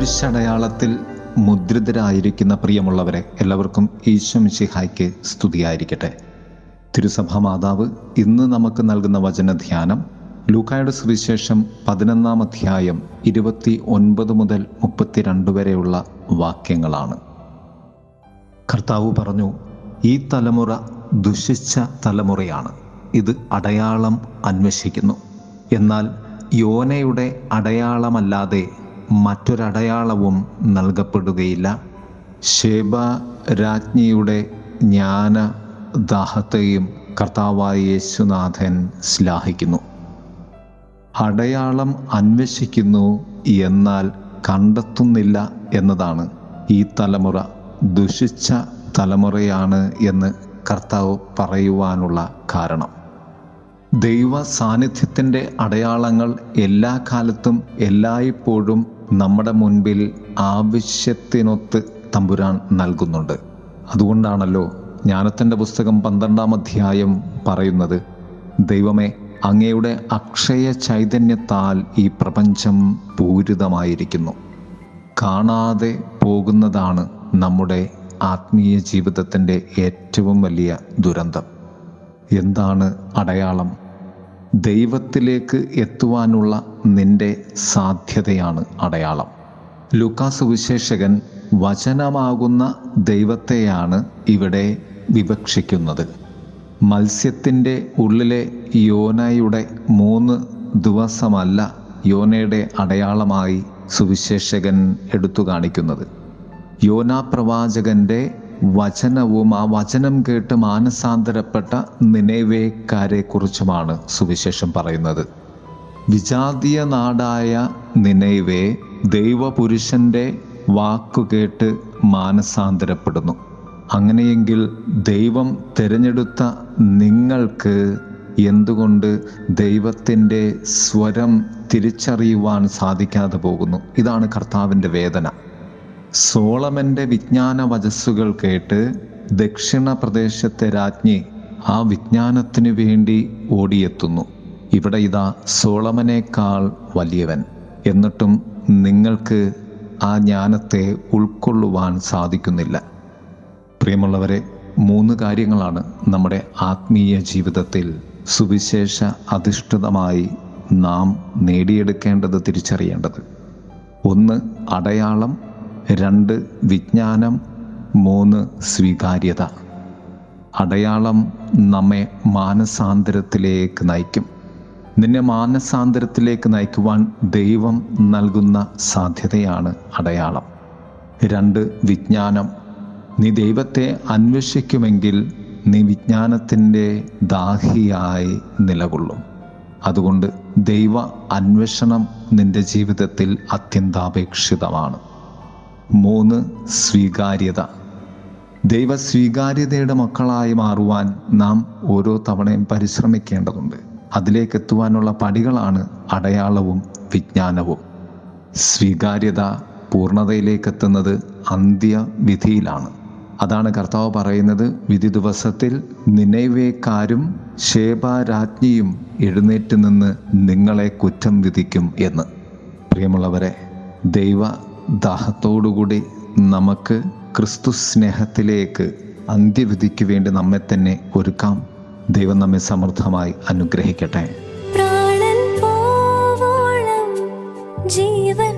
കുരിശടയാളത്തിൽ മുദ്രിതരായിരിക്കുന്ന പ്രിയമുള്ളവരെ എല്ലാവർക്കും ഈശ്വമിശിഹായ്ക്ക് സ്തുതിയായിരിക്കട്ടെ. തിരുസഭ മാതാവ് ഇന്ന് നമുക്ക് നൽകുന്ന വചനധ്യാനം ലൂക്കായുടെ സുവിശേഷം പതിനൊന്നാം അധ്യായം ഇരുപത്തി ഒൻപത് മുതൽ മുപ്പത്തിരണ്ട് വരെയുള്ള വാക്യങ്ങളാണ്. കർത്താവ് പറഞ്ഞു ഈ തലമുറ ദുഷിച്ച തലമുറയാണ്. ഇത് അടയാളം അന്വേഷിക്കുന്നു. എന്നാൽ യോനയുടെ അടയാളമല്ലാതെ മറ്റൊരടയാളവും നൽകപ്പെടുകയില്ല. ശേബ രാജ്ഞിയുടെ ജ്ഞാന ദാഹത്തെയും കർത്താവായ യേശുനാഥൻ ശ്ലാഹിക്കുന്നു അടയാളം അന്വേഷിക്കുന്നു എന്നാൽ കണ്ടെത്തുന്നില്ല എന്നതാണ്. ഈ തലമുറ ദുഷിച്ച തലമുറയാണ് എന്ന് കർത്താവ് പറയുവാനുള്ള കാരണം. ദൈവ സാന്നിധ്യത്തിന്റെ അടയാളങ്ങൾ എല്ലാ കാലത്തും എല്ലായ്പ്പോഴും നമ്മുടെ മുൻപിൽ ആവശ്യത്തിനൊത്ത് തമ്പുരാൻ നൽകുന്നുണ്ട്. അതുകൊണ്ടാണല്ലോ ജ്ഞാനത്തിന്റെ പുസ്തകം പന്ത്രണ്ടാം അധ്യായം പറയുന്നത് ദൈവമേ അങ്ങയുടെ അക്ഷയ ചൈതന്യത്താൽ ഈ പ്രപഞ്ചം പൂരിതമായിരിക്കുന്നു. കാണാതെ പോകുന്നതാണ് നമ്മുടെ ആത്മീയ ജീവിതത്തിന്റെ ഏറ്റവും വലിയ ദുരന്തം. എന്താണ് അടയാളം? ദൈവത്തിലേക്ക് എത്തുവാനുള്ള നിന്റെ സാധ്യതയാണ് അടയാളം. ലുക്കാസ് വിശേഷകൻ വചനമാകുന്ന ദൈവത്തെയാണ് ഇവിടെ വിവക്ഷിക്കുന്നത്. മത്സ്യത്തിന്റെ ഉള്ളിലെ യോനയുടെ മൂന്ന് ദിവസമല്ല യോനയുടെ അടയാളമായി സുവിശേഷകൻ എടുത്തു കാണിക്കുന്നത്. യോനാ പ്രവാചകന്റെ വചനവും ആ വചനം കേട്ട് മാനസാന്തരപ്പെട്ട നിനവേക്കാരെ കുറിച്ചുമാണ് സുവിശേഷം പറയുന്നത്. വിജാതീയ നാടായ നിനൈവേ ദൈവപുരുഷന്റെ വാക്കുകേട്ട് മാനസാന്തരപ്പെടുന്നു. അങ്ങനെയെങ്കിൽ ദൈവം തിരഞ്ഞെടുത്ത നിങ്ങൾക്ക് എന്തുകൊണ്ട് ദൈവത്തിന്റെ സ്വരം തിരിച്ചറിയുവാൻ സാധിക്കാതെ പോകുന്നു? ഇതാണ് കർത്താവിന്റെ വേദന. സോളമന്റെ വിജ്ഞാന വചസ്സുകൾ കേട്ട് ദക്ഷിണ പ്രദേശത്തെ രാജ്ഞി ആ വിജ്ഞാനത്തിനു വേണ്ടി ഓടിയെത്തുന്നു. ഇവിടെ ഇതാ സോളമനേക്കാൾ വലിയവൻ. എന്നിട്ടും നിങ്ങൾക്ക് ആ ജ്ഞാനത്തെ ഉൾക്കൊള്ളുവാൻ സാധിക്കുന്നില്ല. പ്രിയമുള്ളവരെ മൂന്ന് കാര്യങ്ങളാണ് നമ്മുടെ ആത്മീയ ജീവിതത്തിൽ സുവിശേഷ അധിഷ്ഠിതമായി നാം നേടിയെടുക്കേണ്ടത് തിരിച്ചറിയേണ്ടത്. ഒന്ന് അടയാളം. രണ്ട് വിജ്ഞാനം മൂന്ന് സ്വീകാര്യത. അടയാളം നമ്മെ മാനസാന്തരത്തിലേക്ക് നയിക്കും. നിന്നെ മാനസാന്തരത്തിലേക്ക് നയിക്കുവാൻ ദൈവം നൽകുന്ന സാധ്യതയാണ് അടയാളം. രണ്ട് വിജ്ഞാനം. നീ ദൈവത്തെ അന്വേഷിക്കുമെങ്കിൽ നീ വിജ്ഞാനത്തിന്റെ ദാഹിയായി നിലകൊള്ളും. അതുകൊണ്ട് ദൈവ അന്വേഷണം നിന്റെ ജീവിതത്തിൽ അത്യന്താപേക്ഷിതമാണ്. മൂന്ന് സ്വീകാര്യത. ദൈവ സ്വീകാര്യതയുടെ മക്കളായി മാറുവാൻ നാം ഓരോ തവണയും പരിശ്രമിക്കേണ്ടതുണ്ട്. അതിലേക്ക് എത്തുവാനുള്ള പടികളാണ് അടയാളവും വിജ്ഞാനവും. സ്വീകാര്യത പൂർണതയിലേക്ക് എത്തുന്നത് അന്ത്യവിധിയിലാണ്. അതാണ് കർത്താവ് പറയുന്നത് വിധി ദിവസത്തിൽ നിനൈവേക്കാരും ശേബാരാജ്ഞിയും എഴുന്നേറ്റ് നിന്ന് നിങ്ങളെ കുറ്റം വിധിക്കും എന്ന്. പ്രിയമുള്ളവരെ ദൈവ ദാഹത്തോടുകൂടി നമുക്ക് ക്രിസ്തു സ്നേഹത്തിലേക്ക് അന്ത്യവിധിക്ക് വേണ്ടി നമ്മെ തന്നെ ഒരുക്കാം. ദൈവം നമ്മെ സമൃദ്ധമായി അനുഗ്രഹിക്കട്ടെ. ജീവൻ